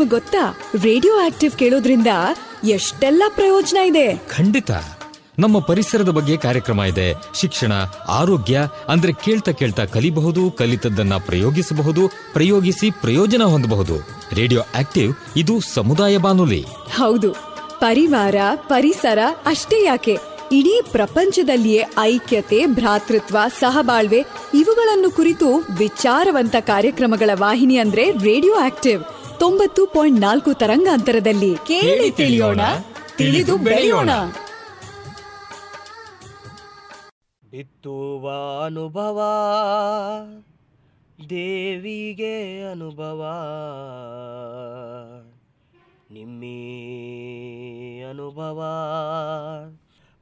ನಿಮಗ್ ಗೊತ್ತಾ? Radio active ಕೇಳೋದ್ರಿಂದ ಎಷ್ಟೆಲ್ಲ ಪ್ರಯೋಜನ ಇದೆ? ಖಂಡಿತ. ನಮ್ಮ ಪರಿಸರದ ಬಗ್ಗೆ ಕಾರ್ಯಕ್ರಮ ಇದೆ. ಶಿಕ್ಷಣ ಆರೋಗ್ಯ ಅಂದ್ರೆ ಕೇಳ್ತಾ ಕೇಳ್ತಾ ಕಲಿಬಹುದು ಕಲಿತದ್ದನ್ನ ಪ್ರಯೋಗಿಸಬಹುದು ಪ್ರಯೋಗಿಸಿ ಪ್ರಯೋಜನ ಹೊಂದಬಹುದು. ರೇಡಿಯೋ ಆಕ್ಟಿವ್ ಇದು ಸಮುದಾಯ ಬಾನುಲಿ. ಹೌದು. ಪರಿವಾರ ಪರಿಸರ ಅಷ್ಟೇ ಯಾಕೆ? ಇಡೀ ಪ್ರಪಂಚದಲ್ಲಿಯೇ ಐಕ್ಯತೆ ಭ್ರಾತೃತ್ವ ಸಹಬಾಳ್ವೆ ಇವುಗಳನ್ನು ಕುರಿತು ವಿಚಾರವಂತ ಕಾರ್ಯಕ್ರಮಗಳ ವಾಹಿನಿ ಅಂದ್ರೆ ರೇಡಿಯೋ ಆಕ್ಟಿವ್. ತೊಂಬತ್ತು ಪಾಯಿಂಟ್ ನಾಲ್ಕು ತರಂಗಾಂತರದಲ್ಲಿ ಕೇಳಿ ತಿಳಿಯೋಣ, ತಿಳಿದು ಬೆಳೆಯೋಣ. ಬಿತ್ತುವ ಅನುಭವ ದೇವಿಗೆ ಅನುಭವ. ನಿಮ್ಮಿ ಅನುಭವ,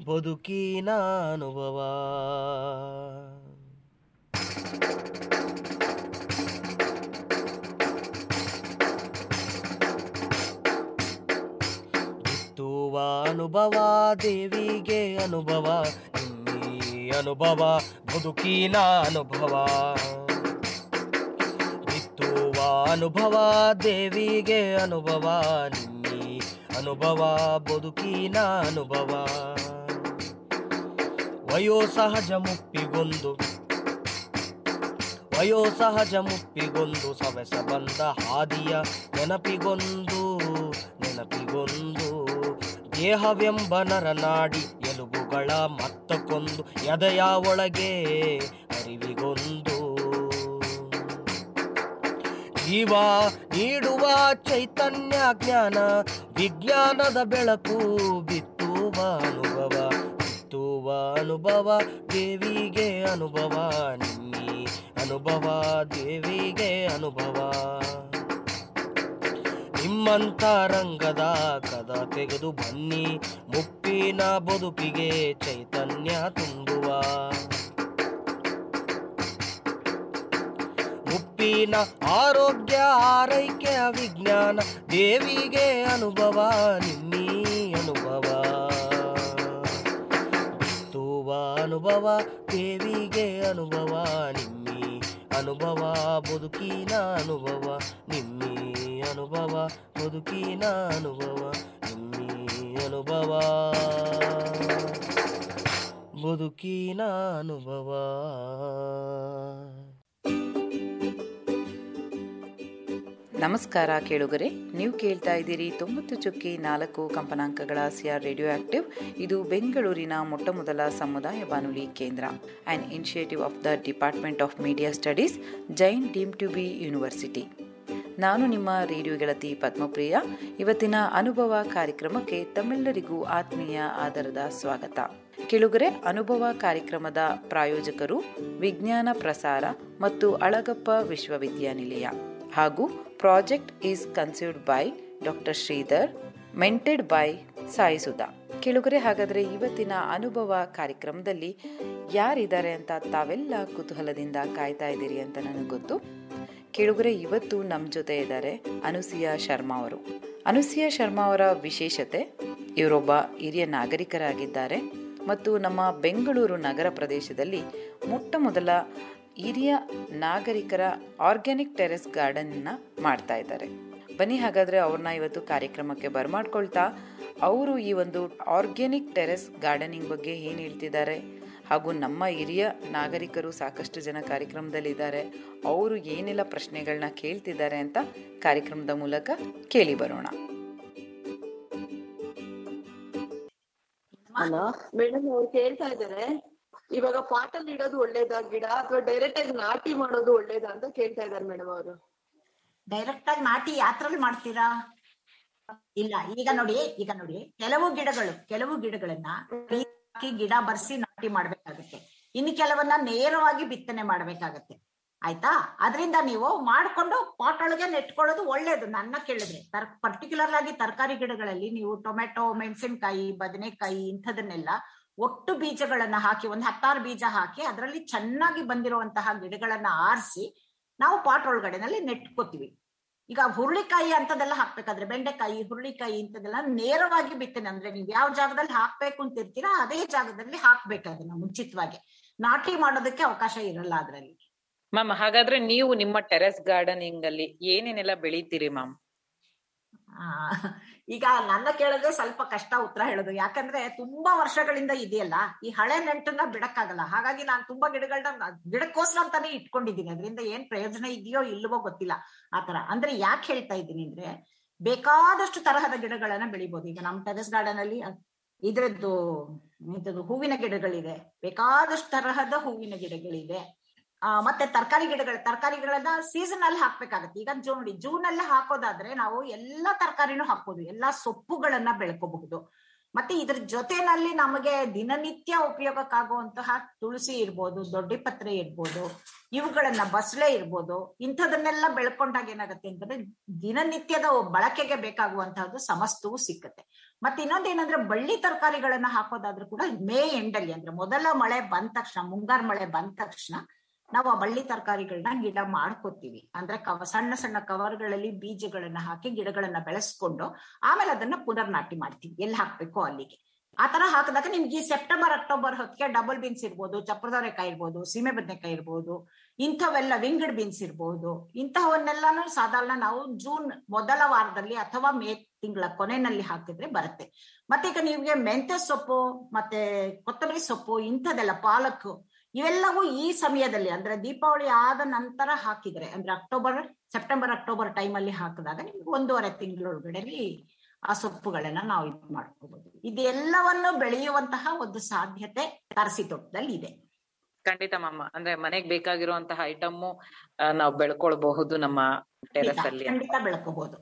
ಬದುಕಿನ ಅನುಭವ. ಬಿತ್ತುವ ಅನುಭವ, ದೇವಿಗೆ ಅನುಭವ ನಿಮ್ಮಿ ಅನುಭವ ಬದುಕಿನ ಅನುಭವ. ಬಿತ್ತುವ ಅನುಭವ, ದೇವಿಗೆ ಅನುಭವ ನಿಮ್ಮಿ ಅನುಭವ ಬದುಕಿನ ಅನುಭವ. ವಯೋಸಹಜ ಮುಪ್ಪಿಗೊಂದು ವಯೋಸಹಜ ಮುಪ್ಪಿಗೊಂದು, ಸವೆಸ ಬಂದ ಹಾದಿಯ ನೆನಪಿಗೊಂದು ದೇಹವೆಂಬ ನರನಾಡಿ ಎಲುಬುಗಳ ಮತ್ತಕ್ಕೊಂದು ಎದೆಯ ಒಳಗೆ ಅರಿವಿಗೊಂದು. ಜೀವ ನೀಡುವ ಚೈತನ್ಯ ಜ್ಞಾನ ವಿಜ್ಞಾನದ ಬೆಳಕು ಬಿತ್ತುವ ಅನುಭವ ಬಿತ್ತುವ ಅನುಭವ, ದೇವಿಗೆ ಅನುಭವ ನಿಮ್ಮಿ ಅನುಭವ, ದೇವಿಗೆ ಅನುಭವ. ನಿಮ್ಮಂತ ರಂಗದ ಕದ ತೆಗೆದು ಬನ್ನಿ, ಮುಪ್ಪಿನ ಬದುಕಿಗೆ ಚೈತನ್ಯ ತುಂಬುವ. ಮುಪ್ಪಿನ ಆರೋಗ್ಯ, ಆರೈಕೆ ವಿಜ್ಞಾನ ದೇವಿಗೆ ಅನುಭವ, ನಿಮ್ಮಿ ಅನುಭವ. ಬಿತ್ತುವ ಅನುಭವ, ದೇವಿಗೆ ಅನುಭವ, ನಿಮ್ಮಿ ಅನುಭವ, ಬದುಕಿನ ಅನುಭವ, ನಿಮ್ಮಿ ಅನುಭವ, ಬದುಕಿನ ಅನುಭವ ನಿಮ್ಮಿ ಅನುಭವ. ಬದುಕಿನ ಅನುಭವ. ನಮಸ್ಕಾರ ಕೇಳುಗರೆ, ನೀವು ಕೇಳ್ತಾ ಇದ್ದೀರಿ ತೊಂಬತ್ತು ಚುಕ್ಕಿ ನಾಲ್ಕು ಕಂಪನಾಂಕಗಳ ಸಿಆರ್ ರೇಡಿಯೋ ಆಕ್ಟಿವ್. ಇದು ಬೆಂಗಳೂರಿನ ಮೊಟ್ಟಮೊದಲ ಸಮುದಾಯ ಬಾನುಲಿ ಕೇಂದ್ರ. And initiative of the department of media studies Jain deem to be university ನಾನು ನಿಮ್ಮ ರೇಡಿಯೋ ಗೆಳತಿ ಪದ್ಮಪ್ರಿಯ. ಇವತ್ತಿನ ಅನುಭವ ಕಾರ್ಯಕ್ರಮಕ್ಕೆ ತಮ್ಮೆಲ್ಲರಿಗೂ ಆತ್ಮೀಯ ಆದರದ ಸ್ವಾಗತ. ಕೆಳುಗರೆ, ಅನುಭವ ಕಾರ್ಯಕ್ರಮದ ಪ್ರಾಯೋಜಕರು ವಿಜ್ಞಾನ ಪ್ರಸಾರ ಮತ್ತು ಅಳಗಪ್ಪ ವಿಶ್ವವಿದ್ಯಾನಿಲಯ ಹಾಗೂ project is conceived by doctor Sridhar, mentored by Saisudha ಕೆಳುಗರೆ, ಹಾಗಾದ್ರೆ ಇವತ್ತಿನ ಅನುಭವ ಕಾರ್ಯಕ್ರಮದಲ್ಲಿ ಯಾರಿದ್ದಾರೆ ಅಂತ ತಾವೆಲ್ಲ ಕುತೂಹಲದಿಂದ ಕಾಯ್ತಾ ಇದ್ದೀರಿ ಅಂತ ನನಗೆ ಗೊತ್ತು. ಕೇಳುಗರೆ ಇವತ್ತು ನಮ್ಮ ಜೊತೆ ಇದ್ದಾರೆ ಅನುಸಿಯಾ ಶರ್ಮಾ ಅವರು. ಅನುಸಿಯಾ ಶರ್ಮಾ ಅವರ ವಿಶೇಷತೆ, ಇವರೊಬ್ಬ ಹಿರಿಯ ನಾಗರಿಕರಾಗಿದ್ದಾರೆ ಮತ್ತು ನಮ್ಮ ಬೆಂಗಳೂರು ನಗರ ಪ್ರದೇಶದಲ್ಲಿ ಮೊಟ್ಟ ಮೊದಲ ಹಿರಿಯ ನಾಗರಿಕರ ಆರ್ಗ್ಯಾನಿಕ್ ಟೆರೆಸ್ ಗಾರ್ಡನ್ನ ಮಾಡ್ತಾ ಇದ್ದಾರೆ. ಬನ್ನಿ ಹಾಗಾದ್ರೆ ಅವ್ರನ್ನ ಇವತ್ತು ಕಾರ್ಯಕ್ರಮಕ್ಕೆ ಬರಮಾಡ್ಕೊಳ್ತಾ, ಅವರು ಈ ಒಂದು ಆರ್ಗ್ಯಾನಿಕ್ ಟೆರೆಸ್ ಗಾರ್ಡನಿಂಗ್ ಬಗ್ಗೆ ಏನು ಹೇಳ್ತಿದ್ದಾರೆ? ಹಾಗೂ ನಮ್ಮ ಹಿರಿಯ ನಾಗರಿಕರು ಸಾಕಷ್ಟು ಜನ ಕಾರ್ಯಕ್ರಮದಲ್ಲಿದ್ದಾರೆ. ಅವರು ಏನೆಲ್ಲ ಪ್ರಶ್ನೆಗಳನ್ನ ಕೇಳ್ತಿದ್ದಾರೆ ಅಂತ ಕಾರ್ಯಕ್ರಮದ ಮೂಲಕ ಕೇಳಿ ಬರೋಣ. ಹಲೋ ಮೇಡಮ್ ಅವ್ರು ಕೇಳ್ತಾ ಇದಾರೆ ಇವಾಗ ಪಾಟಲ್ಲಿ ಇಡೋದು ಒಳ್ಳೇದಾ ಗಿಡ ಅಥವಾ ಡೈರೆಕ್ಟ್ ಆಗಿ ನಾಟಿ ಮಾಡೋದು ಒಳ್ಳೇದಾ ಅಂತ ಕೇಳ್ತಾ ಇದಾರೆ ಮೇಡಮ್ ಅವರು. ಡೈರೆಕ್ಟ್ ಆಗಿ ನಾಟಿ ಯಾತ್ರಲ್ಲಿ ಮಾಡ್ತೀರಾ? ಇಲ್ಲ ಈಗ ನೋಡಿ ಈಗ ನೋಡಿ. ಕೆಲವು ಗಿಡಗಳು ಕೆಲವು ಗಿಡಗಳನ್ನ ಹಾಕಿ ಗಿಡ ಬರ್ಸಿ ನಾಟಿ ಮಾಡ್ಬೇಕಾಗತ್ತೆ. ಇನ್ನು ಕೆಲವನ್ನ ನೇರವಾಗಿ ಬಿತ್ತನೆ ಮಾಡ್ಬೇಕಾಗತ್ತೆ. ಆಯ್ತಾ? ಅದರಿಂದ ನೀವು ಮಾಡ್ಕೊಂಡು ಪಾಟ್ ಒಳಗೆ ನೆಟ್ಕೊಳ್ಳೋದು ಒಳ್ಳೇದು. ನನ್ನ ಕೇಳಿದ್ರೆ ತರ್ ಪರ್ಟಿಕ್ಯುಲರ್ ಆಗಿ ತರಕಾರಿ ಗಿಡಗಳಲ್ಲಿ ನೀವು ಟೊಮೆಟೊ ಮೆಣಸಿನಕಾಯಿ, ಬದನೆಕಾಯಿ ಇಂಥದನ್ನೆಲ್ಲ ಒಟ್ಟು ಬೀಜಗಳನ್ನ ಹಾಕಿ, ಒಂದ್ ಹತ್ತಾರು ಬೀಜ ಹಾಕಿ ಅದರಲ್ಲಿ ಚೆನ್ನಾಗಿ ಬಂದಿರುವಂತಹ ಗಿಡಗಳನ್ನ ಆರಿಸಿ ನಾವು ಪಾಟ್ ಒಳಗಡೆನಲ್ಲಿ ನೆಟ್ಕೋತೀವಿ. ಈಗ ಹುರುಳಿಕಾಯಿ ಅಂತದೆಲ್ಲ ಹಾಕ್ಬೇಕಾದ್ರೆ ಬೆಂಡೆಕಾಯಿ, ಹುರುಳಿಕಾಯಿ ಇಂಥದೆಲ್ಲ ನೇರವಾಗಿ ಬಿತ್ತನೆ ಅಂದ್ರೆ ನೀವು ಯಾವ ಜಾಗದಲ್ಲಿ ಹಾಕ್ಬೇಕು ಅಂತ ಇರ್ತೀರಾ, ಅದೇ ಜಾಗದಲ್ಲಿ ಹಾಕ್ಬೇಕು ಅದನ್ನ ಮುಂಚಿತವಾಗಿ ನಾಟಿ ಮಾಡೋದಕ್ಕೆ ಅವಕಾಶ ಇರಲ್ಲ ಅದ್ರಲ್ಲಿ. ಮ್ಯಾಮ್ ಹಾಗಾದ್ರೆ ನೀವು ನಿಮ್ಮ ಟೆರೆಸ್ ಗಾರ್ಡನಿಂಗ್ ಅಲ್ಲಿ ಏನೇನೆಲ್ಲ ಬೆಳಿತೀರಿ ಮ್ಯಾಮ್ ಈಗ ನನ್ನ ಕೇಳಿದ್ರೆ ಸ್ವಲ್ಪ ಕಷ್ಟ ಉತ್ತರ ಹೇಳೋದು. ಯಾಕಂದ್ರೆ ತುಂಬಾ ವರ್ಷಗಳಿಂದ ಇದೆಯಲ್ಲ, ಈ ಹಳೆ ನೆಂಟನ್ನ ಬಿಡಕ್ಕಾಗಲ್ಲ. ಹಾಗಾಗಿ ನಾನು ತುಂಬಾ ಗಿಡಗಳನ್ನ ಗಿಡಕ್ಕೋಸ್ಕರ ಅಂತಾನೆ ಇಟ್ಕೊಂಡಿದ್ದೀನಿ. ಅದರಿಂದ ಏನ್ ಪ್ರಯೋಜನ ಇದೆಯೋ ಇಲ್ವೋ ಗೊತ್ತಿಲ್ಲ ಆತರ ಅಂದ್ರೆ ಯಾಕೆ ಹೇಳ್ತಾ ಇದ್ದೀನಿ ಅಂದ್ರೆ, ಬೇಕಾದಷ್ಟು ತರಹದ ಗಿಡಗಳನ್ನ ಬೆಳಿಬಹುದು ಈಗ ನಮ್ಮ ಟೆರೆಸ್ ಗಾರ್ಡನ್ ಅಲ್ಲಿ ಇದ್ರದ್ದು ಇಂಥದ್ದು ಹೂವಿನ ಗಿಡಗಳಿದೆ. ಬೇಕಾದಷ್ಟು ತರಹದ ಹೂವಿನ ಗಿಡಗಳಿದೆ. ಮತ್ತೆ ತರಕಾರಿ ಗಿಡಗಳು ತರಕಾರಿಗಳನ್ನ ಸೀಸನ್ ಅಲ್ಲಿ ಹಾಕ್ಬೇಕಾಗತ್ತೆ. ಈಗ ಜೂನ್ ನೋಡಿ ಜೂನ್ ಅಲ್ಲಿ ಹಾಕೋದಾದ್ರೆ ನಾವು ಎಲ್ಲಾ ತರಕಾರಿನೂ ಹಾಕೋದು ಎಲ್ಲಾ ಸೊಪ್ಪುಗಳನ್ನ ಬೆಳ್ಕೋಬಹುದು. ಮತ್ತೆ ಇದ್ರ ಜೊತೆನಲ್ಲಿ ನಮಗೆ ದಿನನಿತ್ಯ ಉಪಯೋಗಕ್ಕಾಗುವಂತಹ ತುಳಸಿ ಇರ್ಬೋದು, ದೊಡ್ಡಿಪತ್ರೆ ಇರ್ಬೋದು, ಇವುಗಳನ್ನ ಬಸಳೆ ಇರ್ಬೋದು, ಇಂಥದನ್ನೆಲ್ಲ ಬೆಳ್ಕೊಂಡಾಗ ಏನಾಗುತ್ತೆ ಅಂತಂದ್ರೆ ದಿನನಿತ್ಯದ ಬಳಕೆಗೆ ಬೇಕಾಗುವಂತಹದ್ದು ಸಮಸ್ತವು ಸಿಕ್ಕತ್ತೆ. ಮತ್ತೆ ಇನ್ನೊಂದೇನಂದ್ರೆ ಬಳ್ಳಿ ತರಕಾರಿಗಳನ್ನ ಹಾಕೋದಾದ್ರೂ ಕೂಡ ಮೇ ಎಂಡಲ್ಲಿ, ಅಂದ್ರೆ ಮೊದಲ ಮಳೆ ಬಂದ ತಕ್ಷಣ, ಮುಂಗಾರು ಮಳೆ ಬಂದ ತಕ್ಷಣ ನಾವು ಆ ಬಳ್ಳಿ ತರಕಾರಿಗಳನ್ನ ಗಿಡ ಮಾಡ್ಕೋತೀವಿ. ಅಂದ್ರೆ ಕವ, ಸಣ್ಣ ಸಣ್ಣ ಕವರ್ಗಳಲ್ಲಿ ಬೀಜಗಳನ್ನ ಹಾಕಿ ಗಿಡಗಳನ್ನ ಬೆಳೆಸ್ಕೊಂಡು ಆಮೇಲೆ ಅದನ್ನ ಪುನರ್ ನಾಟಿ ಮಾಡ್ತೀವಿ. ಎಲ್ಲಿ ಹಾಕ್ಬೇಕು ಅಲ್ಲಿಗೆ. ಆ ತರ ಹಾಕಿದಾಗ ನಿಮ್ಗೆ ಸೆಪ್ಟೆಂಬರ್, ಅಕ್ಟೋಬರ್ ಹೊತ್ತಿಗೆ ಡಬಲ್ ಬೀನ್ಸ್ ಇರ್ಬೋದು ಚಪ್ರದವರೆಕಾಯಿ ಇರ್ಬೋದು ಸೀಮೆ ಬದನೆಕಾಯಿ ಇರ್ಬೋದು, ಇಂಥವೆಲ್ಲ ವಿಂಗಡ್ ಬೀನ್ಸ್ ಇರ್ಬೋದು ಇಂತಹವನ್ನೆಲ್ಲಾನು ಸಾಧಾರಣ ನಾವು ಜೂನ್ ಮೊದಲ ವಾರದಲ್ಲಿ ಅಥವಾ ಮೇ ತಿಂಗಳ ಕೊನೆಯಲ್ಲಿ ಹಾಕಿದ್ರೆ ಬರುತ್ತೆ. ಮತ್ತೆ ಈಗ ನಿಮ್ಗೆ ಮೆಂತ್ಯ ಸೊಪ್ಪು, ಮತ್ತೆ ಕೊತ್ತಂಬರಿ ಸೊಪ್ಪು ಇಂಥದೆಲ್ಲ ಪಾಲಕ್ ಇವೆಲ್ಲವೂ ಈ ಸಮಯದಲ್ಲಿ ಅಂದ್ರೆ ದೀಪಾವಳಿ ಆದ ನಂತರ ಹಾಕಿದ್ರೆ ಅಂದ್ರೆ ಅಕ್ಟೋಬರ್ ಸೆಪ್ಟೆಂಬರ್ ಅಕ್ಟೋಬರ್ ಟೈಮ್ ಅಲ್ಲಿ ಹಾಕಿದಾಗ ನಿಮ್ಗೆ ಒಂದೂವರೆ ತಿಂಗಳೊಳಗಡೆಲಿ ಆ ಸೊಪ್ಪುಗಳನ್ನ ನಾವು ಇದು ಮಾಡ್ಕೋಬಹುದು ಇದೆಲ್ಲವನ್ನು ಬೆಳೆಯುವಂತಹ ಒಂದು ಸಾಧ್ಯತೆ ತರಸಿ ತೋಟದಲ್ಲಿ ಇದೆ. ಖಂಡಿತ ಮಾಮ. ಅಂದ್ರೆ ಮನೆಗ್ ಬೇಕಾಗಿರುವಂತಹ ಐಟಮ್ ನಾವು ಬೆಳ್ಕೊಳ್ಬಹುದು ನಮ್ಮ ಟೆರಸ್ ಅಲ್ಲಿ ಖಂಡಿತ ಬೆಳ್ಕೋಬಹುದು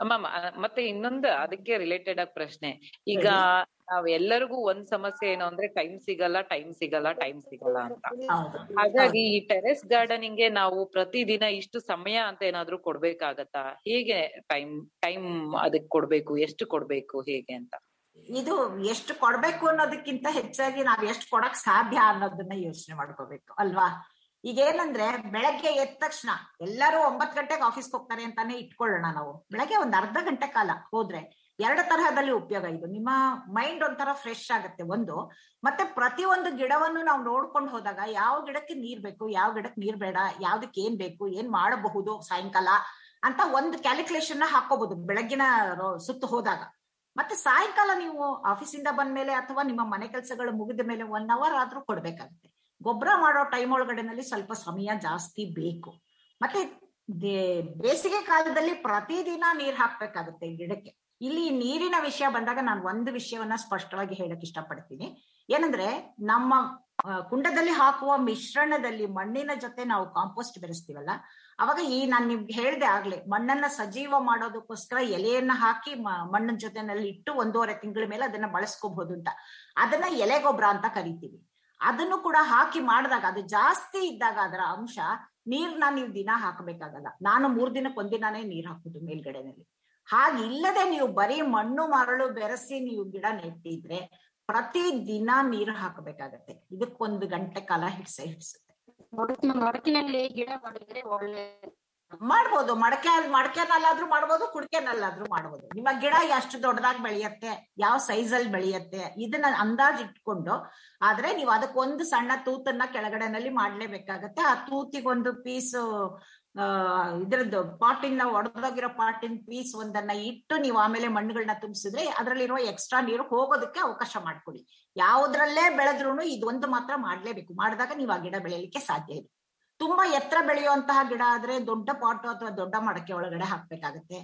ಮಾಮ ಮತ್ತೆ ಇನ್ನೊಂದು ಅದಕ್ಕೆ ರಿಲೇಟೆಡ್ ಆಗಿ ಪ್ರಶ್ನೆ. ಈಗ ನಾವ್ ಎಲ್ಲರಿಗೂ ಒಂದ್ ಸಮಸ್ಯೆ ಏನು ಅಂದ್ರೆ ಟೈಮ್ ಸಿಗಲ್ಲ ಟೈಮ್ ಸಿಗಲ್ಲ ಟೈಮ್ ಸಿಗಲ್ಲ ಅಂತ. ಹಾಗಾಗಿ ಈ ಟೆರೆಸ್ ಗಾರ್ಡನಿಂಗ್ಗೆ ನಾವು ಪ್ರತಿದಿನ ಇಷ್ಟು ಸಮಯ ಅಂತ ಏನಾದ್ರೂ ಕೊಡ್ಬೇಕಾಗತ್ತಾ? ಹೇಗೆ ಟೈಮ್ ಟೈಮ್ ಅದಕ್ ಕೊಡ್ಬೇಕು ಎಷ್ಟು ಕೊಡ್ಬೇಕು ಹೇಗೆ ಅಂತ? ಇದು ಎಷ್ಟು ಕೊಡ್ಬೇಕು ಅನ್ನೋದಕ್ಕಿಂತ ಹೆಚ್ಚಾಗಿ ನಾವ್ ಎಷ್ಟು ಕೊಡಕ್ ಸಾಧ್ಯ ಅನ್ನೋದನ್ನ ಯೋಚನೆ ಮಾಡ್ಕೋಬೇಕು ಅಲ್ವಾ? ಈಗ ಏನಂದ್ರೆ ಬೆಳಗ್ಗೆ ಎದ್ದ ತಕ್ಷಣ ಎಲ್ಲರೂ ಒಂಬತ್ ಗಂಟೆಗೆ ಆಫೀಸ್ಗೆ ಹೋಗ್ತಾರೆ ಅಂತಾನೆ ಇಟ್ಕೊಳ್ಳೋಣ ನಾವು. ಬೆಳಗ್ಗೆ ಒಂದ್ ಅರ್ಧ ಗಂಟೆ ಕಾಲ ಹೋದ್ರೆ ಎರಡು ತರಹದಲ್ಲಿ ಉಪಯೋಗ ಇದು. ನಿಮ್ಮ ಮೈಂಡ್ ಒಂಥರ ಫ್ರೆಶ್ ಆಗುತ್ತೆ ಒಂದು. ಮತ್ತೆ ಪ್ರತಿ ಒಂದು ಗಿಡವನ್ನು ನಾವು ನೋಡ್ಕೊಂಡು ಹೋದಾಗ ಯಾವ ಗಿಡಕ್ಕೆ ನೀರ್ ಬೇಕು, ಯಾವ ಗಿಡಕ್ಕೆ ನೀರ್ ಬೇಡ, ಯಾವ್ದಕ್ಕೆ ಏನ್ ಬೇಕು, ಏನ್ ಮಾಡಬಹುದು ಸಾಯಂಕಾಲ ಅಂತ ಒಂದು ಕ್ಯಾಲ್ಕುಲೇಷನ್ ಹಾಕೋಬಹುದು ಬೆಳಗ್ಗಿನ ಸುತ್ತು ಹೋದಾಗ. ಮತ್ತೆ ಸಾಯಂಕಾಲ ನೀವು ಆಫೀಸಿಂದ ಬಂದ್ಮೇಲೆ ಅಥವಾ ನಿಮ್ಮ ಮನೆ ಕೆಲಸಗಳು ಮುಗಿದ ಮೇಲೆ ಒನ್ ಅವರ್ ಆದ್ರೂ ಕೊಡ್ಬೇಕಾಗುತ್ತೆ. ಗೊಬ್ಬರ ಮಾಡೋ ಟೈಮ್ ಒಳಗಡೆನಲ್ಲಿ ಸ್ವಲ್ಪ ಸಮಯ ಜಾಸ್ತಿ ಬೇಕು. ಮತ್ತೆ ಬೇಸಿಗೆ ಕಾಲದಲ್ಲಿ ಪ್ರತಿದಿನ ನೀರ್ ಹಾಕ್ಬೇಕಾಗುತ್ತೆ ಗಿಡಕ್ಕೆ. ಇಲ್ಲಿ ನೀರಿನ ವಿಷಯ ಬಂದಾಗ ನಾನು ಒಂದು ವಿಷಯವನ್ನ ಸ್ಪಷ್ಟವಾಗಿ ಹೇಳಕ್ ಇಷ್ಟಪಡ್ತೀನಿ. ಏನಂದ್ರೆ ನಮ್ಮ ಕುಂಡದಲ್ಲಿ ಹಾಕುವ ಮಿಶ್ರಣದಲ್ಲಿ ಮಣ್ಣಿನ ಜೊತೆ ನಾವು ಕಾಂಪೋಸ್ಟ್ ಬೆರೆಸ್ತೀವಲ್ಲ, ಅವಾಗ ಈ ನಾನು ನಿಮ್ಗೆ ಹೇಳ್ದೆ ಆಗ್ಲೆ, ಮಣ್ಣನ್ನ ಸಜೀವ ಮಾಡೋದಕ್ಕೋಸ್ಕರ ಎಲೆಯನ್ನ ಹಾಕಿ ಮಣ್ಣಿನ ಜೊತೆನಲ್ಲಿ ಇಟ್ಟು ಒಂದೂವರೆ ತಿಂಗಳ ಮೇಲೆ ಅದನ್ನ ಬಳಸ್ಕೋಬಹುದು ಅಂತ. ಅದನ್ನ ಎಲೆ ಗೊಬ್ಬರ ಅಂತ ಕರಿತೀವಿ. ಅದನ್ನು ಕೂಡ ಹಾಕಿ ಮಾಡಿದಾಗ, ಅದು ಜಾಸ್ತಿ ಇದ್ದಾಗ ಅದರ ಅಂಶ ನೀರ್ನ ನೀವು ದಿನ ಹಾಕಬೇಕಾಗಲ್ಲ. ನಾನು ಮೂರ್ ದಿನಕ್ಕೊಂದಿನೇ ನೀರ್ ಹಾಕುದು ಮೇಲ್ಗಡೆನಲ್ಲಿ. ಹಾಗೆ ಇಲ್ಲದೆ ನೀವು ಬರೀ ಮಣ್ಣು ಮರಳು ಬೆರೆಸಿ ನೀವು ಗಿಡ ನೆಟ್ಟಿದ್ರೆ ಪ್ರತಿ ದಿನ ನೀರು ಹಾಕಬೇಕಾಗತ್ತೆ. ಇದಕ್ಕೊಂದು ಗಂಟೆ ಕಾಲ ಹಿಡ್ಸೆ ಹಿಡ್ಸುತ್ತೆ. ಮಡಕಿನಲ್ಲಿ ಗಿಡ ಮಾಡಿದ್ರೆ ಒಳ್ಳೆ ಮಾಡ್ಬೋದು. ಮಡಕೆ ಮಡಕೆನಲ್ಲಾದ್ರೂ ಮಾಡ್ಬೋದು ಕುಡ್ಕೆನಲ್ಲಾದ್ರೂ ಮಾಡ್ಬೋದು. ನಿಮ್ಮ ಗಿಡ ಎಷ್ಟು ದೊಡ್ಡದಾಗಿ ಬೆಳೆಯತ್ತೆ ಯಾವ ಸೈಜ್ ಅಲ್ಲಿ ಬೆಳೆಯತ್ತೆ ಇದನ್ನ ಅಂದಾಜ್ ಇಟ್ಕೊಂಡು ಆದ್ರೆ ನೀವು ಅದಕ್ಕೊಂದು ಸಣ್ಣ ತೂತನ್ನ ಕೆಳಗಡೆನಲ್ಲಿ ಮಾಡ್ಲೇಬೇಕಾಗತ್ತೆ. ಆ ತೂತಿಗೊಂದು ಪೀಸ್ ಇದ್ರದ್ದು ಪಾಟಿನ ಒಡೆದೋಗಿರೋ ಪಾಟಿನ ಪೀಸ್ ಒಂದನ್ನ ಇಟ್ಟು ನೀವು ಆಮೇಲೆ ಮಣ್ಣುಗಳನ್ನ ತುಂಬಿಸಿದ್ರೆ ಅದರಲ್ಲಿರುವ ಎಕ್ಸ್ಟ್ರಾ ನೀರು ಹೋಗೋದಕ್ಕೆ ಅವಕಾಶ ಮಾಡ್ಕೊಡಿ. ಯಾವುದ್ರಲ್ಲೇ ಬೆಳೆದ್ರು ಇದೊಂದು ಮಾತ್ರ ಮಾಡ್ಲೇಬೇಕು. ಮಾಡಿದಾಗ ನೀವು ಆ ಗಿಡ ಬೆಳೆಯಲಿಕ್ಕೆ ಸಾಧ್ಯ ಇದೆ ತುಂಬಾ ಎತ್ತರ ಬೆಳೆಯುವಂತಹ ಗಿಡ ಆದ್ರೆ ದೊಡ್ಡ ಪಾಟು ಅಥವಾ ದೊಡ್ಡ ಮಡಕೆ ಒಳಗಡೆ ಹಾಕ್ಬೇಕಾಗತ್ತೆ.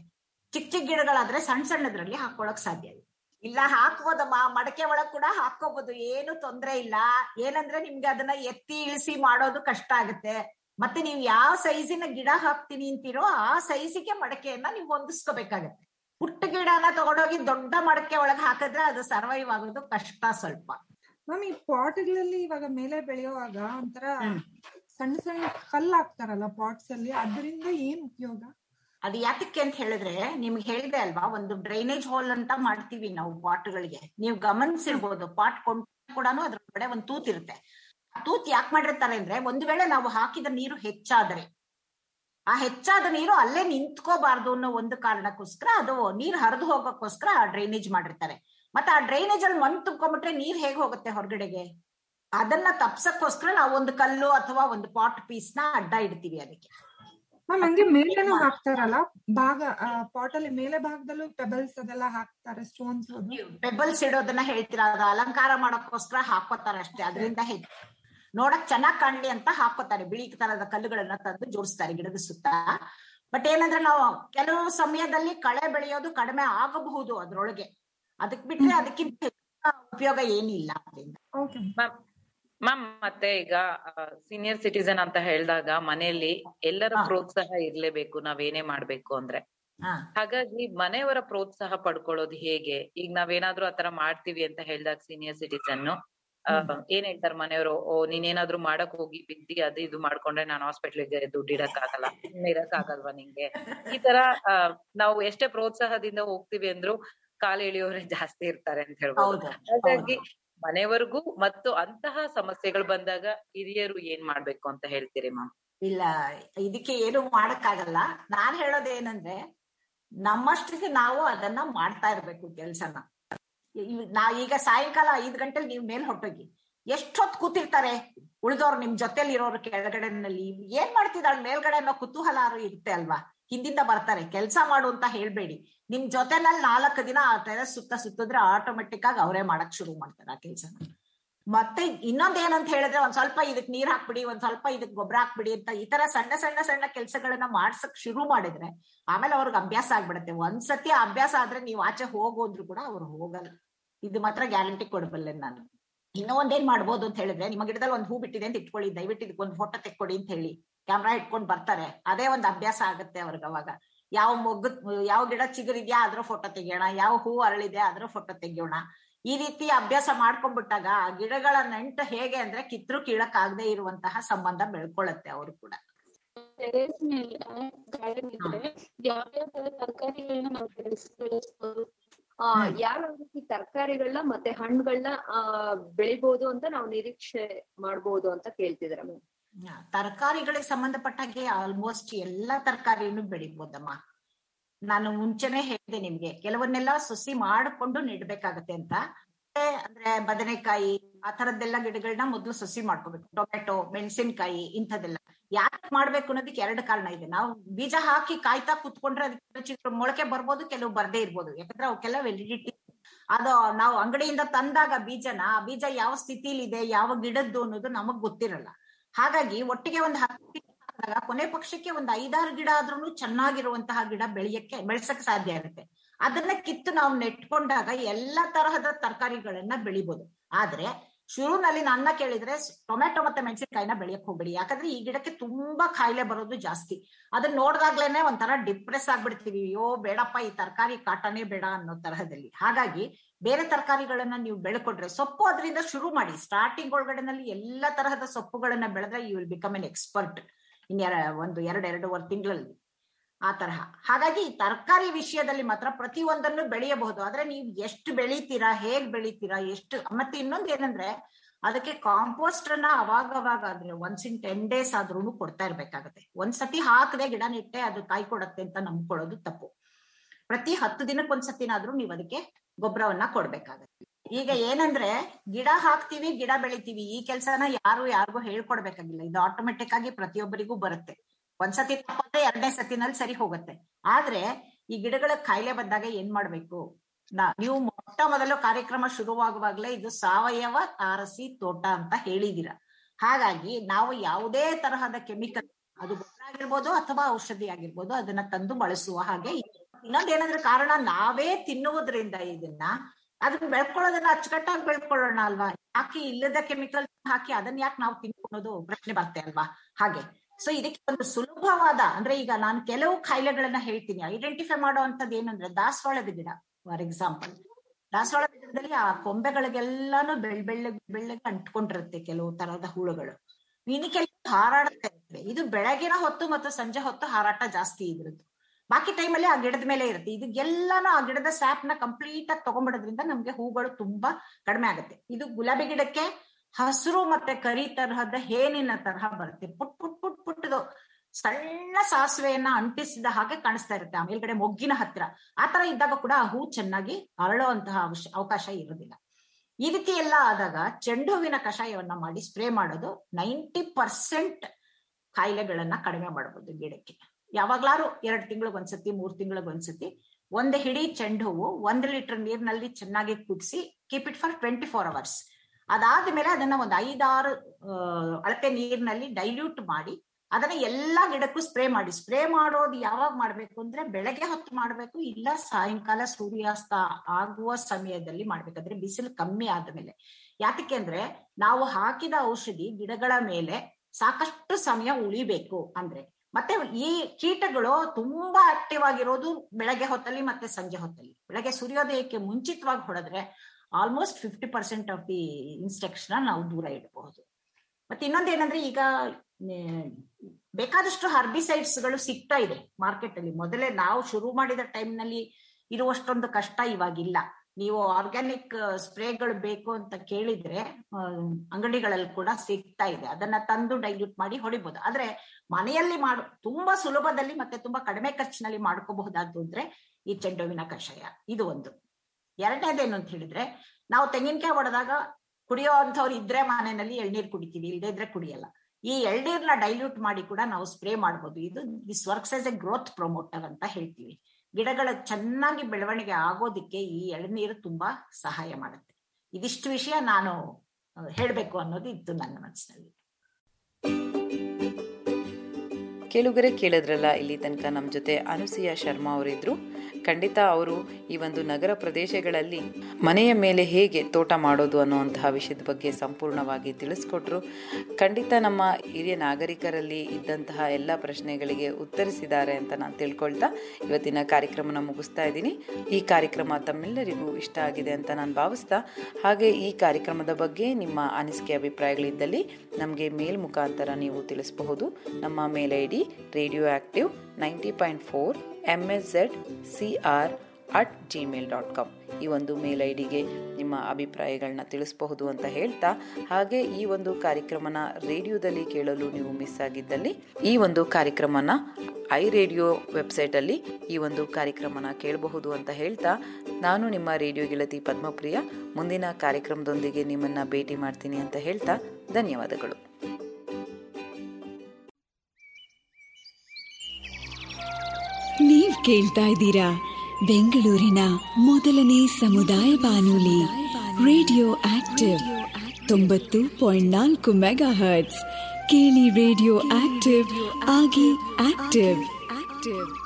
ಚಿಕ್ಕ ಚಿಕ್ಕ ಗಿಡಗಳಾದ್ರೆ ಸಣ್ಣ ಸಣ್ಣದ್ರಲ್ಲಿ ಹಾಕೊಳಕ್ ಸಾಧ್ಯ ಇದೆ ಇಲ್ಲ ಹಾಕ್ಬೋದಮ್ಮ ಮಡಕೆ ಒಳಗ್ ಕೂಡ ಹಾಕೋಬಹುದು ಏನು ತೊಂದ್ರೆ ಇಲ್ಲ. ಏನಂದ್ರೆ ನಿಮ್ಗೆ ಅದನ್ನ ಎತ್ತಿ ಇಳಿಸಿ ಮಾಡೋದು ಕಷ್ಟ ಆಗುತ್ತೆ. ಮತ್ತೆ ನೀವು ಯಾವ ಸೈಜಿನ ಗಿಡ ಹಾಕ್ತೀನಿ ಅಂತೀರೋ ಆ ಸೈಜಿಗೆ ಮಡಕೆಯನ್ನ ನೀವು ಹೊಂದಿಸ್ಕೋಬೇಕಾಗತ್ತೆ. ಪುಟ್ಟ ಗಿಡನ ತಗೊಂಡೋಗಿ ದೊಡ್ಡ ಮಡಕೆ ಒಳಗೆ ಹಾಕಿದ್ರೆ ಅದು ಸರ್ವೈವ್ ಆಗೋದು ಕಷ್ಟ ಸ್ವಲ್ಪ. ಮ್ಯಾಮ್ ಈ ಪಾಟ್ಗಳಲ್ಲಿ ಇವಾಗ ಮೇಲೆ ಬೆಳೆಯುವಾಗ ಒಂಥರ. ಸಣ್ಣ ಸಣ್ಣ ಕಲ್ಲು ಹಾಕ್ತಾರಲ್ಲ ಪಾಟ್ಸ್ ಅಲ್ಲಿ ಅದರಿಂದ ಏನ್ ಉಪಯೋಗ? ಅದು ಯಾತಕ್ಕೆ ಅಂತ ಹೇಳಿದ್ರೆ ನಿಮ್ಗೆ ಹೇಳಿದೆ ಅಲ್ವಾ ಒಂದು ಡ್ರೈನೇಜ್ ಹೋಲ್ ಅಂತ ಮಾಡ್ತೀವಿ ನಾವು ಪಾಟ್ಗಳಿಗೆ ನೀವು ಗಮನಿಸಿರ್ಬೋದು ಪಾಟ್ ಕೊಂಡ್ ಕೂಡ ಅದ್ರ ಕಡೆ ಒಂದು ತೂತ್ ಇರುತ್ತೆ. ಆ ತೂತ್ ಯಾಕೆ ಮಾಡಿರ್ತಾರೆ ಅಂದ್ರೆ ಒಂದು ವೇಳೆ ನಾವು ಹಾಕಿದ ನೀರು ಹೆಚ್ಚಾದರೆ. ಆ ಹೆಚ್ಚಾದ ನೀರು ಅಲ್ಲೇ ನಿಂತ್ಕೋಬಾರ್ದು ಅನ್ನೋ ಒಂದು ಕಾರಣಕ್ಕೋಸ್ಕರ ಅದು ನೀರ್ ಹರಿದು ಹೋಗೋಕ್ಕೋಸ್ಕರ ಡ್ರೈನೇಜ್ ಮಾಡಿರ್ತಾರೆ. ಮತ್ತೆ ಆ ಡ್ರೈನೇಜ್ ಅಲ್ಲಿ ಮಣ್ಣು ತುಂಬ್ಕೊಂಡ್ಬಿಟ್ರೆ ನೀರ್ ಹೇಗೆ ಹೋಗುತ್ತೆ ಹೊರಗಡೆಗೆ? ಅದನ್ನ ತಪ್ಸಕ್ಕೋಸ್ಕರ ನಾವು ಒಂದು ಕಲ್ಲು ಅಥವಾ ಒಂದು ಪಾಟ್ ಪೀಸ್ನ ಅಡ್ಡ ಇಡ್ತೀವಿ ಅದಕ್ಕೆ. ಮ್ಯಾಮ್ ಹಂಗೆ ಮೇಲೇನು ಹಾಕ್ತಾರಲ್ಲ? ಭಾಗ ಪಾಟ್ ಅಲ್ಲಿ ಮೇಲೆ ಭಾಗದಲ್ಲೂ ಪೆಬಲ್ಸ್ ಅದೆಲ್ಲ ಹಾಕ್ತಾರೆ ಸ್ಟೋನ್ಸ್ ಪೆಬಲ್ಸ್ ಇಡೋದನ್ನ ಹೇಳ್ತೀರಾ? ಅದು ಅಲಂಕಾರ ಮಾಡೋಕ್ಕೋಸ್ಕರ ಹಾಕೋತಾರ ಅಷ್ಟೇ. ಅದರಿಂದ ಹೆಚ್ಚು ನೋಡಕ್ ಚೆನ್ನಾಗ್ ಕಾಣ್ಲಿ ಅಂತ ಹಾಕೋತಾರೆ. ಬಿಳಿ ತರದ ಕಲ್ಲುಗಳನ್ನ ತಂದು ಜೋಡಿಸ್ತಾರೆ ಗಿಡದ ಸುತ್ತ. ಬಟ್ ಏನಂದ್ರೆ ನಾವು ಕೆಲವು ಸಮಯದಲ್ಲಿ ಕಳೆ ಬೆಳೆಯೋದು ಕಡಿಮೆ ಆಗಬಹುದು ಅದ್ರೊಳಗೆ. ಅದಕ್ ಬಿಟ್ರೆ ಅದಕ್ಕಿಂತ ಉಪಯೋಗ ಏನಿಲ್ಲ ಮ್ಯಾಮ್ ಮತ್ತೆ ಈಗ ಸೀನಿಯರ್ ಸಿಟಿಸನ್ ಅಂತ ಹೇಳಿದಾಗ ಮನೆಯಲ್ಲಿ ಎಲ್ಲರ. ಪ್ರೋತ್ಸಾಹ ಇರ್ಲೇಬೇಕು. ನಾವೇನೇ ಮಾಡ್ಬೇಕು ಅಂದ್ರೆ. ಹಾಗಾಗಿ ಮನೆಯವರ ಪ್ರೋತ್ಸಾಹ ಪಡ್ಕೊಳ್ಳೋದು ಹೇಗೆ? ಈಗ ನಾವೇನಾದ್ರೂ ಆತರ ಮಾಡ್ತೀವಿ ಅಂತ ಹೇಳಿದಾಗ ಸೀನಿಯರ್ ಸಿಟಿಸನ್ ಏನ್ ಹೇಳ್ತಾರೆ ಮನೆಯವರು? ಓ ನೀನೇನಾದ್ರೂ ಮಾಡಕ್ ಹೋಗಿ ಬಿದ್ದಿ ಅದು ಇದು ಮಾಡ್ಕೊಂಡ್ರೆ ನಾನು ಹಾಸ್ಪಿಟ್ಲಿಗೆ ದುಡ್ಡು ಇಡಕ್ ಆಗಲ್ಲ ಇರಕ್ ಆಗಲ್ವಾ ನಿಂಗೆ? ಈ ತರ ನಾವು ಎಷ್ಟೇ ಪ್ರೋತ್ಸಾಹದಿಂದ ಹೋಗ್ತೀವಿ ಅಂದ್ರು ಕಾಲು ಎಳೆಯೋರೇ ಜಾಸ್ತಿ ಇರ್ತಾರೆ ಅಂತ ಹೇಳ್ಬೋದು. ಹಾಗಾಗಿ ಮನೆವರೆಗೂ ಮತ್ತು ಅಂತಹ ಸಮಸ್ಯೆಗಳು ಬಂದಾಗ ಹಿರಿಯರು ಏನ್ ಮಾಡ್ಬೇಕು ಅಂತ ಹೇಳ್ತೀರಿ ಮ್ಯಾಮ್? ಇಲ್ಲ ಇದಕ್ಕೆ ಏನು ಮಾಡಕ್ಕಾಗಲ್ಲ. ನಾನ್ ಹೇಳೋದೇನಂದ್ರೆ ನಮ್ಮಷ್ಟಿಗೆ ನಾವು ಅದನ್ನ ಮಾಡ್ತಾ ಇರ್ಬೇಕು ಕೆಲ್ಸನ. ನಾ ಈಗ ಸಾಯಂಕಾಲ ಐದ್ ಗಂಟೆಲಿ ನೀವ್ ಮೇಲ್ ಹೊಟ್ಟೋಗಿ ಎಷ್ಟೊತ್ ಕೂತಿರ್ತಾರೆ ಉಳಿದವ್ರು ನಿಮ್ ಜೊತೆಲಿ ಇರೋರು ಕೆಳಗಡೆನಲ್ಲಿ ಏನ್ ಮಾಡ್ತಿದ್ದಾಳೆ ಮೇಲ್ಗಡೆ ಅನ್ನೋ ಕುತೂಹಲ ಇರುತ್ತೆ ಅಲ್ವಾ? ಹಿಂದಿಂದ ಬರ್ತಾರೆ. ಕೆಲ್ಸ ಮಾಡು ಅಂತ ಹೇಳ್ಬೇಡಿ. ನಿಮ್ ಜೊತೆನಲ್ಲಿ ನಾಲ್ಕು ದಿನ ಆ ತರ ಸುತ್ತ ಸುತ್ತಿದ್ರೆ ಆಟೋಮೆಟಿಕ್ ಆಗಿ ಅವರೇ ಮಾಡಕ್ ಶುರು ಮಾಡ್ತಾರೆ ಆ ಕೆಲ್ಸನ. ಮತ್ತೆ ಇನ್ನೊಂದ್ ಏನಂತ ಹೇಳಿದ್ರೆ ಒಂದ್ ಸ್ವಲ್ಪ ಇದಕ್ ನೀರ್ ಹಾಕ್ಬಿಡಿ, ಒಂದ್ ಸ್ವಲ್ಪ ಇದಕ್ ಗೊಬ್ಬರ ಹಾಕ್ಬಿಡಿ ಅಂತ ಈ ತರ ಸಣ್ಣ ಸಣ್ಣ ಸಣ್ಣ ಕೆಲ್ಸಗಳನ್ನ ಮಾಡ್ಸಕ್ ಶುರು ಮಾಡಿದ್ರೆ ಆಮೇಲೆ ಅವ್ರಿಗೆ ಅಭ್ಯಾಸ ಆಗ್ಬಿಡತ್ತೆ. ಒಂದ್ಸತಿ ಸತಿ ಅಭ್ಯಾಸ ಆದ್ರೆ ನೀವು ಆಚೆ ಹೋಗೋದ್ರು ಕೂಡ ಅವ್ರು ಹೋಗಲ್ಲ. ಇದು ಮಾತ್ರ ಗ್ಯಾರಂಟಿ ಕೊಡಬಲ್ಲೆ ನಾನು. ಇನ್ನೂ ಒಂದೇನ್ ಮಾಡ್ಬೋದು ಅಂತ ಹೇಳಿದ್ರೆ ನಿಮ್ಮ ಗಿಡದಲ್ಲಿ ಒಂದು ಹೂ ಬಿಟ್ಟಿದೆ ಅಂತ ಇಟ್ಕೊಳ್ಳಿ ದಯವಿಟ್ಟು ಇದಕ್ಕೆ ಒಂದು ಫೋಟೋ ತೆಕ್ಕೊಡಿ ಅಂತ ಹೇಳಿ. ಕ್ಯಾಮ್ರಾ ಇಟ್ಕೊಂಡ್ ಬರ್ತಾರೆ. ಅದೇ ಒಂದು ಅಭ್ಯಾಸ ಆಗುತ್ತೆ ಅವ್ರಿಗೆ ಅವಾಗ. ಯಾವ ಮೊಗ್ಗು ಯಾವ ಗಿಡ ಚಿಗುರಿದ್ಯಾ ಆದ್ರೂ ಫೋಟೋ ತೆಗಿಯೋಣ. ಯಾವ ಹೂ ಅರಳಿದೆ ಆದ್ರೂ ಫೋಟೋ ತೆಗಿಯೋಣ. ಈ ರೀತಿ ಅಭ್ಯಾಸ ಮಾಡ್ಕೊಂಡ್ಬಿಟ್ಟಾಗ ಆ ಗಿಡಗಳ ನಂಟು ಹೇಗೆ ಅಂದ್ರೆ ಕಿತ್ರು ಕೀಳಕ್ ಆಗದೆ ಇರುವಂತಹ ಸಂಬಂಧ ಬೆಳ್ಕೊಳತ್ತೆ ಅವರು ಕೂಡ. ತರಕಾರಿಗಳನ್ನ ನಾವು ಬೆಳೆಸ್ಬೋದು ಆ. ಯಾವ ರೀತಿ ತರಕಾರಿಗಳನ್ನ ಮತ್ತೆ ಹಣ್ಣುಗಳನ್ನ ಆ ಬೆಳಿಬಹುದು ಅಂತ ನಾವು ನಿರೀಕ್ಷೆ ಮಾಡಬಹುದು ಅಂತ ಕೇಳ್ತಿದಾರೆ ಮ್ಯಾಮ್ ತರಕಾರಿಗಳಿಗೆ ಸಂಬಂಧಪಟ್ಟಾಗೆ ಆಲ್ಮೋಸ್ಟ್ ಎಲ್ಲಾ ತರಕಾರಿಯನ್ನು ಬೆಳಿಬಹುದಮ್ಮ ನಾನು ಮುಂಚೆನೆ ಹೇಳಿದೆ ನಿಮ್ಗೆ ಕೆಲವನ್ನೆಲ್ಲ ಸಸಿ ಮಾಡಿಕೊಂಡು ನೆಡ್ಬೇಕಾಗತ್ತೆ ಅಂತ. ಅಂದ್ರೆ ಬದನೆಕಾಯಿ ಆ ತರದ್ದೆಲ್ಲ ಗಿಡಗಳನ್ನ ಮೊದಲು ಸಸಿ ಮಾಡ್ಕೋಬೇಕು. ಟೊಮೆಟೊ ಮೆಣಸಿನಕಾಯಿ ಇಂಥದ್ದೆಲ್ಲ. ಯಾಕೆ ಮಾಡ್ಬೇಕು ಅನ್ನೋದಕ್ಕೆ ಎರಡು ಕಾರಣ ಇದೆ. ನಾವು ಬೀಜ ಹಾಕಿ ಕಾಯ್ತಾ ಕುತ್ಕೊಂಡ್ರೆ ಅದಕ್ಕೆ ಮೊಳಕೆ ಬರ್ಬೋದು, ಕೆಲವು ಬರದೇ ಇರ್ಬೋದು. ಯಾಕಂದ್ರೆ ಅವಕ್ಕೆಲ್ಲ ವೆಲಿಡಿಟಿ ಅದು ನಾವು ಅಂಗಡಿಯಿಂದ ತಂದಾಗ ಬೀಜನ, ಆ ಬೀಜ ಯಾವ ಸ್ಥಿತಿಲಿ ಇದೆ ಯಾವ ಗಿಡದ್ದು ಅನ್ನೋದು ನಮಗ್ ಗೊತ್ತಿರಲ್ಲ. ಹಾಗಾಗಿ ಒಟ್ಟಿಗೆ ಒಂದು ಹತ್ತು ಕೊನೆ ಪಕ್ಷಕ್ಕೆ ಒಂದು ಐದಾರು ಗಿಡ ಆದ್ರೂ ಚೆನ್ನಾಗಿರುವಂತಹ ಗಿಡ ಬೆಳೆಯಕ್ಕೆ, ಬೆಳೆಸಕ್ ಸಾಧ್ಯ ಆಗುತ್ತೆ ಅದನ್ನ ಕಿತ್ತು ನಾವು ನೆಟ್ಕೊಂಡಾಗ ಎಲ್ಲಾ ತರಹದ ತರಕಾರಿಗಳನ್ನ ಬೆಳಿಬಹುದು ಆದ್ರೆ ಶುರುನಲ್ಲಿ ನನ್ನ ಕೇಳಿದ್ರೆ ಟೊಮೆಟೊ ಮತ್ತೆ ಮೆಣಸಿನಕಾಯಿನ ಬೆಳೆಯಕ್ ಹೋಗ್ಬೇಡಿ. ಯಾಕಂದ್ರೆ ಈ ಗಿಡಕ್ಕೆ ತುಂಬಾ ಕಾಯಿಲೆ ಬರೋದು ಜಾಸ್ತಿ. ಅದನ್ನ ನೋಡ್ದಾಗ್ಲೇನೆ ಒಂಥರ ಡಿಪ್ರೆಸ್ ಆಗ್ಬಿಡ್ತೀವಿ. ಅಯ್ಯೋ, ಬೇಡಪ್ಪ, ಈ ತರಕಾರಿ ಕಾಟನೇ ಬೇಡ ಅನ್ನೋ ತರಹದಲ್ಲಿ. ಹಾಗಾಗಿ ಬೇರೆ ತರಕಾರಿಗಳನ್ನ ನೀವು ಬೆಳ್ಕೊಡ್ರೆ ಸೊಪ್ಪು ಅದರಿಂದ ಶುರು ಮಾಡಿ. ಸ್ಟಾರ್ಟಿಂಗ್ ಒಳಗಡೆನಲ್ಲಿ ಎಲ್ಲಾ ತರಹದ ಸೊಪ್ಪುಗಳನ್ನ ಬೆಳೆದ್ರೆ you will become an expert in ಒಂದು ಎರಡು ಎರಡೂವರೆ ತಿಂಗಳಲ್ಲಿ. ಆ ತರಹ. ಹಾಗಾಗಿ ತರಕಾರಿ ವಿಷಯದಲ್ಲಿ ಮಾತ್ರ ಪ್ರತಿ ಒಂದನ್ನು ಬೆಳೆಯಬಹುದು. ಆದ್ರೆ ನೀವು ಎಷ್ಟು ಬೆಳಿತೀರಾ, ಹೇಗ್ ಬೆಳಿತೀರಾ, ಎಷ್ಟು ಮತ್ತೆ ಇನ್ನೊಂದು ಏನಂದ್ರೆ ಅದಕ್ಕೆ ಕಾಂಪೋಸ್ಟ್ ಅನ್ನ ಅವಾಗ ಅವಾಗ ಆದ್ರೆ ಒನ್ಸ್ ಇನ್ ಟೆನ್ ಡೇಸ್ ಆದ್ರೂ ಕೊಡ್ತಾ ಇರ್ಬೇಕಾಗತ್ತೆ. ಒಂದ್ಸತಿ ಹಾಕದೆ ಗಿಡ ನೆಟ್ಟೆ ಅದು ಕಾಯಿ ಕೊಡತ್ತೆ ಅಂತ ನಂಬ್ಕೊಳ್ಳೋದು ತಪ್ಪು. ಪ್ರತಿ ಹತ್ತು ದಿನಕ್ಕೆ ಒಂದ್ಸತಿನಾದ್ರೂ ನೀವು ಅದಕ್ಕೆ ಗೊಬ್ಬರವನ್ನ ಕೊಡ್ಬೇಕಾಗತ್ತೆ. ಈಗ ಏನಂದ್ರೆ ಗಿಡ ಹಾಕ್ತಿವಿ, ಗಿಡ ಬೆಳಿತೀವಿ. ಈ ಕೆಲ್ಸನ ಯಾರು ಯಾರಿಗೂ ಹೇಳ್ಕೊಡ್ಬೇಕಾಗಿಲ್ಲ. ಇದು ಆಟೋಮೆಟಿಕ್ ಆಗಿ ಪ್ರತಿಯೊಬ್ಬರಿಗೂ ಬರುತ್ತೆ. ಒಂದ್ಸತಿ ತಪ್ಪತ್ತೆ ಎರಡನೇ ಸತಿನಲ್ಲಿ ಸರಿ ಹೋಗುತ್ತೆ. ಆದ್ರೆ ಈ ಗಿಡಗಳ ಕಾಯಿಲೆ ಬಂದಾಗ ಏನ್ ಮಾಡ್ಬೇಕು? ನಾ, ನೀವು ಮೊಟ್ಟ ಮೊದಲು ಕಾರ್ಯಕ್ರಮ ಶುರುವಾಗುವಾಗ್ಲೇ ಇದು ಸಾವಯವ ತಾರಸಿ ತೋಟ ಅಂತ ಹೇಳಿದೀರ. ಹಾಗಾಗಿ ನಾವು ಯಾವುದೇ ತರಹದ ಕೆಮಿಕಲ್, ಅದು ಗೊಬ್ಬರ ಆಗಿರ್ಬೋದು ಅಥವಾ ಔಷಧಿ ಆಗಿರ್ಬೋದು, ಅದನ್ನ ತಂದು ಬಳಸುವ ಹಾಗೆ ಇನ್ನೊಂದ್ ಇನ್ನೊಂದೇನಂದ್ರೆ ಕಾರಣ, ನಾವೇ ತಿನ್ನುವುದರಿಂದ ಇದನ್ನ ಅದನ್ನ ಬೆಳ್ಕೊಳ್ಳೋದನ್ನ ಅಚ್ಚುಕಟ್ಟಾಗಿ ಬೆಳ್ಕೊಳ್ಳೋಣ ಅಲ್ವಾ? ಯಾಕೆ ಇಲ್ಲದ ಕೆಮಿಕಲ್ ಹಾಕಿ ಅದನ್ನ ಯಾಕೆ ನಾವು ತಿನ್ಕೊಳ್ಳೋದು ಪ್ರಶ್ನೆ ಬರ್ತೆ ಅಲ್ವಾ? ಹಾಗೆ. ಸೊ ಇದಕ್ಕೆ ಒಂದು ಸುಲಭವಾದ, ಅಂದ್ರೆ ಈಗ ನಾನು ಕೆಲವು ಕಾಯಿಲೆಗಳನ್ನ ಹೇಳ್ತೀನಿ. ಐಡೆಂಟಿಫೈ ಮಾಡುವಂತದ್ದು ಏನಂದ್ರೆ ದಾಸವಾಳದ ಗಿಡ ಫಾರ್ ಎಕ್ಸಾಂಪಲ್ ದಾಸವಾಳದ ಗಿಡದಲ್ಲಿ ಆ ಕೊಂಬೆಗಳಿಗೆಲ್ಲಾನು ಬೆಳ್ ಬೆಳ್ಳಗ್ ಬೆಳ್ಳಗೆ ಅಂಟ್ಕೊಂಡಿರುತ್ತೆ ಕೆಲವು ತರಹದ ಹುಳುಗಳು. ಇದಕ್ಕೆಲ್ಲ ಹಾರಾಡ್ತಾ ಇರ್ತವೆ. ಇದು ಬೆಳಗಿನ ಹೊತ್ತು ಮತ್ತು ಸಂಜೆ ಹೊತ್ತು ಹಾರಾಟ ಜಾಸ್ತಿ ಇದ್ರದ್ದು. ಬಾಕಿ ಟೈಮಲ್ಲಿ ಆ ಗಿಡದ ಮೇಲೆ ಇರುತ್ತೆ. ಇದಕ್ಕೆಲ್ಲಾನು ಆ ಗಿಡದ ಸ್ಯಾಪ್ನ ಕಂಪ್ಲೀಟ್ ಆಗಿ ತಗೊಂಡ್ಬಿಡೋದ್ರಿಂದ ನಮ್ಗೆ ಹೂಗಳು ತುಂಬಾ ಕಡಿಮೆ ಆಗುತ್ತೆ. ಇದು ಗುಲಾಬಿ ಗಿಡಕ್ಕೆ ಹಸಿರು ಮತ್ತೆ ಕರಿ ತರಹದ ಹೇನಿನ ತರಹ ಬರುತ್ತೆ. ಪುಟ್ ಪುಟ್ ಪುಟ್ ಪುಟ್ಟದು ಸಣ್ಣ ಸಾಸಿವೆಯನ್ನ ಅಂಟಿಸಿದ ಹಾಗೆ ಕಾಣಿಸ್ತಾ ಇರುತ್ತೆ. ಆ ಮೇಲ್ಗಡೆ ಮೊಗ್ಗಿನ ಹತ್ರ ಆತರ ತರ ಇದ್ದಾಗ ಕೂಡ ಆ ಹೂ ಚೆನ್ನಾಗಿ ಅರಳುವಂತಹ ಅವಕಾಶ ಇರೋದಿಲ್ಲ. ಈ ರೀತಿ ಎಲ್ಲ ಆದಾಗ ಚೆಂಡು ಹೂವಿನ ಕಷಾಯವನ್ನ ಮಾಡಿ ಸ್ಪ್ರೇ ಮಾಡೋದು ನೈಂಟಿ ಪರ್ಸೆಂಟ್ ಕಾಯಿಲೆಗಳನ್ನ ಕಡಿಮೆ ಮಾಡಬಹುದು ಗಿಡಕ್ಕೆ. ಯಾವಾಗ್ಲಾರು ಎರಡ್ ತಿಂಗಳಿಗೆ ಒಂದ್ಸತಿ, ಮೂರ್ ತಿಂಗಳಿಗೆ ಒಂದ್ಸತಿ ಒಂದು ಹಿಡಿ ಚೆಂಡು ಹೂವು ಒಂದ್ ಲೀಟರ್ ನೀರ್ನಲ್ಲಿ ಚೆನ್ನಾಗಿ ಕುದಿಸಿ keep it for twenty four hours ಅದಾದ್ಮೇಲೆ ಅದನ್ನ ಒಂದು ಐದಾರು ಅಳತೆ ನೀರಿನಲ್ಲಿ ಡೈಲ್ಯೂಟ್ ಮಾಡಿ ಅದನ್ನ ಎಲ್ಲಾ ಗಿಡಕ್ಕೂ ಸ್ಪ್ರೇ ಮಾಡಿ. ಸ್ಪ್ರೇ ಮಾಡೋದು ಯಾವಾಗ ಮಾಡ್ಬೇಕು ಅಂದ್ರೆ ಬೆಳಗ್ಗೆ ಹೊತ್ತು ಮಾಡ್ಬೇಕು, ಇಲ್ಲ ಸಾಯಂಕಾಲ ಸೂರ್ಯಾಸ್ತ ಆಗುವ ಸಮಯದಲ್ಲಿ ಮಾಡ್ಬೇಕಂದ್ರೆ ಬಿಸಿಲು ಕಮ್ಮಿ ಆದ್ಮೇಲೆ. ಯಾತಕ್ಕೆ ಅಂದ್ರೆ ನಾವು ಹಾಕಿದ ಔಷಧಿ ಗಿಡಗಳ ಮೇಲೆ ಸಾಕಷ್ಟು ಸಮಯ ಉಳಿಬೇಕು ಅಂದ್ರೆ. ಮತ್ತೆ ಈ ಕೀಟಗಳು ತುಂಬಾ ಆಕ್ಟಿವ್ ಆಗಿರೋದು ಬೆಳಗ್ಗೆ ಹೊತ್ತಲ್ಲಿ ಮತ್ತೆ ಸಂಜೆ ಹೊತ್ತಲ್ಲಿ. ಬೆಳಗ್ಗೆ ಸೂರ್ಯೋದಯಕ್ಕೆ ಮುಂಚಿತವಾಗಿ ಹೊಡೆದ್ರೆ almost fifty percent of the instruction ನಾವು ದೂರ ಇಡಬಹುದು. ಮತ್ತೆ ಇನ್ನೊಂದೇನಂದ್ರೆ ಈಗ, ನೆ- ಬೇಕಾದಷ್ಟು ಹರ್ಬಿಸೈಡ್ಸ್ಗಳು ಸಿಗ್ತಾ ಇದೆ ಮಾರ್ಕೆಟ್ ಅಲ್ಲಿ. ಮೊದಲೇ ನಾವು ಶುರು ಮಾಡಿದ ಟೈಮ್ನಲ್ಲಿ ಇರುವಷ್ಟೊಂದು ಕಷ್ಟ ಇವಾಗಿಲ್ಲ. ನೀವು ಆರ್ಗ್ಯಾನಿಕ್ ಸ್ಪ್ರೇಗಳು ಬೇಕು ಅಂತ ಕೇಳಿದ್ರೆ ಅಂಗಡಿಗಳಲ್ಲಿ ಕೂಡ ಸಿಗ್ತಾ ಇದೆ. ಅದನ್ನ ತಂದು ಡೈಲ್ಯೂಟ್ ಮಾಡಿ ಹೊಡಿಬಹುದು ಆದ್ರೆ ಮನೆಯಲ್ಲಿ ಮಾಡು, ತುಂಬಾ ಸುಲಭದಲ್ಲಿ ಮತ್ತೆ ತುಂಬಾ ಕಡಿಮೆ ಖರ್ಚಿನಲ್ಲಿ ಮಾಡ್ಕೋಬಹುದಾದ್ದು ಅಂದ್ರೆ ಈ ಚೆಂಡುವಿನ ಕಷಾಯ. ಇದು ಒಂದು. ಎರಡನೇದೇನು ಅಂತ ಹೇಳಿದ್ರೆ, ನಾವು ತೆಂಗಿನಕಾಯಿ ಹೊಡೆದಾಗ ಕುಡಿಯೋ ಅಂಥವ್ರು ಇದ್ರೆ ಮನೆಯಲ್ಲಿ ಎಳ್ನೀರ್ ಕುಡಿತೀವಿ ಇಲ್ಲದೆ ಇದ್ರೆ ಕುಡಿಯಲ್ಲ. ಈ ಎಳ್ನೀರ್ನ ಡೈಲ್ಯೂಟ್ ಮಾಡಿ ಕೂಡ ನಾವು ಸ್ಪ್ರೇ ಮಾಡ್ಬೋದು. ಇದು this works as a growth promoter ಅಂತ ಹೇಳ್ತೀವಿ. ಗಿಡಗಳ ಚೆನ್ನಾಗಿ ಬೆಳವಣಿಗೆ ಆಗೋದಿಕ್ಕೆ ಈ ಎಳ್ನೀರು ತುಂಬಾ ಸಹಾಯ ಮಾಡುತ್ತೆ. ಇದಿಷ್ಟು ವಿಷಯ ನಾನು ಹೇಳಬೇಕು ಹೇಳ್ಬೇಕು ಅನ್ನೋದು ಇತ್ತು ನನ್ನ ಮನಸ್ಸಿನಲ್ಲಿ. ಕೇಳುಗರೆ ಕೇಳಿದ್ರಲ್ಲ, ಇಲ್ಲಿ ತನಕ ನಮ್ಮ ಜೊತೆ ಅನುಸೂಯ ಶರ್ಮಾ ಅವರಿದ್ರು. ಖಂಡಿತ ಅವರು ಈ ಒಂದು ನಗರ ಪ್ರದೇಶಗಳಲ್ಲಿ ಮನೆಯ ಮೇಲೆ ಹೇಗೆ ತೋಟ ಮಾಡೋದು ಅನ್ನುವಂತಹ ವಿಷಯದ ಬಗ್ಗೆ ಸಂಪೂರ್ಣವಾಗಿ ತಿಳಿಸ್ಕೊಟ್ರು. ಖಂಡಿತ ನಮ್ಮ ಹಿರಿಯ ನಾಗರಿಕರಲ್ಲಿ ಇದ್ದಂತಹ ಎಲ್ಲ ಪ್ರಶ್ನೆಗಳಿಗೆ ಉತ್ತರಿಸಿದ್ದಾರೆ ಅಂತ ನಾನು ತಿಳ್ಕೊಳ್ತಾ ಇವತ್ತಿನ ಕಾರ್ಯಕ್ರಮನ ಮುಗಿಸ್ತಾ ಇದ್ದೀನಿ. ಈ ಕಾರ್ಯಕ್ರಮ ತಮ್ಮೆಲ್ಲರಿಗೂ ಇಷ್ಟ ಆಗಿದೆ ಅಂತ ನಾನು ಭಾವಿಸ್ತಾ, ಹಾಗೆ ಈ ಕಾರ್ಯಕ್ರಮದ ಬಗ್ಗೆ ನಿಮ್ಮ ಅನಿಸಿಕೆ ಅಭಿಪ್ರಾಯಗಳಿದ್ದಲ್ಲಿ ನಮಗೆ ಮೇಲ್ ಮುಖಾಂತರ ನೀವು ತಿಳಿಸಬಹುದು. ನಮ್ಮ mail I D radio active ninety point four M S Z C R at Gmail dot com ಈ ಒಂದು ಮೇಲ್ ಐ ಡಿಗೆ ನಿಮ್ಮ ಅಭಿಪ್ರಾಯಗಳನ್ನ ತಿಳಿಸಬಹುದು ಅಂತ ಹೇಳ್ತಾ, ಹಾಗೆ ಈ ಒಂದು ಕಾರ್ಯಕ್ರಮನ ರೇಡಿಯೋದಲ್ಲಿ ಕೇಳಲು ನೀವು ಮಿಸ್ ಆಗಿದ್ದಲ್ಲಿ, ಈ ಒಂದು ಕಾರ್ಯಕ್ರಮನ ಐ ರೇಡಿಯೋ ವೆಬ್ಸೈಟಲ್ಲಿ ಈ ಒಂದು ಕಾರ್ಯಕ್ರಮನ ಕೇಳಬಹುದು ಅಂತ ಹೇಳ್ತಾ, ನಾನು ನಿಮ್ಮ ರೇಡಿಯೋ ಗೆಳತಿ ಪದ್ಮಪ್ರಿಯ, ಮುಂದಿನ ಕಾರ್ಯಕ್ರಮದೊಂದಿಗೆ ನಿಮ್ಮನ್ನ ಭೇಟಿ ಮಾಡ್ತೀನಿ ಅಂತ ಹೇಳ್ತಾ, ಧನ್ಯವಾದಗಳು. ಕೇಳ್ತಾ ಇದ್ದೀರಾ? ಬೆಂಗಳೂರಿನ ಮೊದಲನೇ ಸಮುದಾಯ ಬಾನುಲಿ, ರೇಡಿಯೋ ಆಕ್ಟಿವ್ ತೊಂಬತ್ತು ಪಾಯಿಂಟ್ ನಾಲ್ಕು ಮೆಗಾ ಹರ್ಟ್ಸ್ ಕೇಳಿ ರೇಡಿಯೋ ಆಕ್ಟಿವ್, ಆಗಿ ಆಕ್ಟಿವ್ ಆಕ್ಟಿವ್.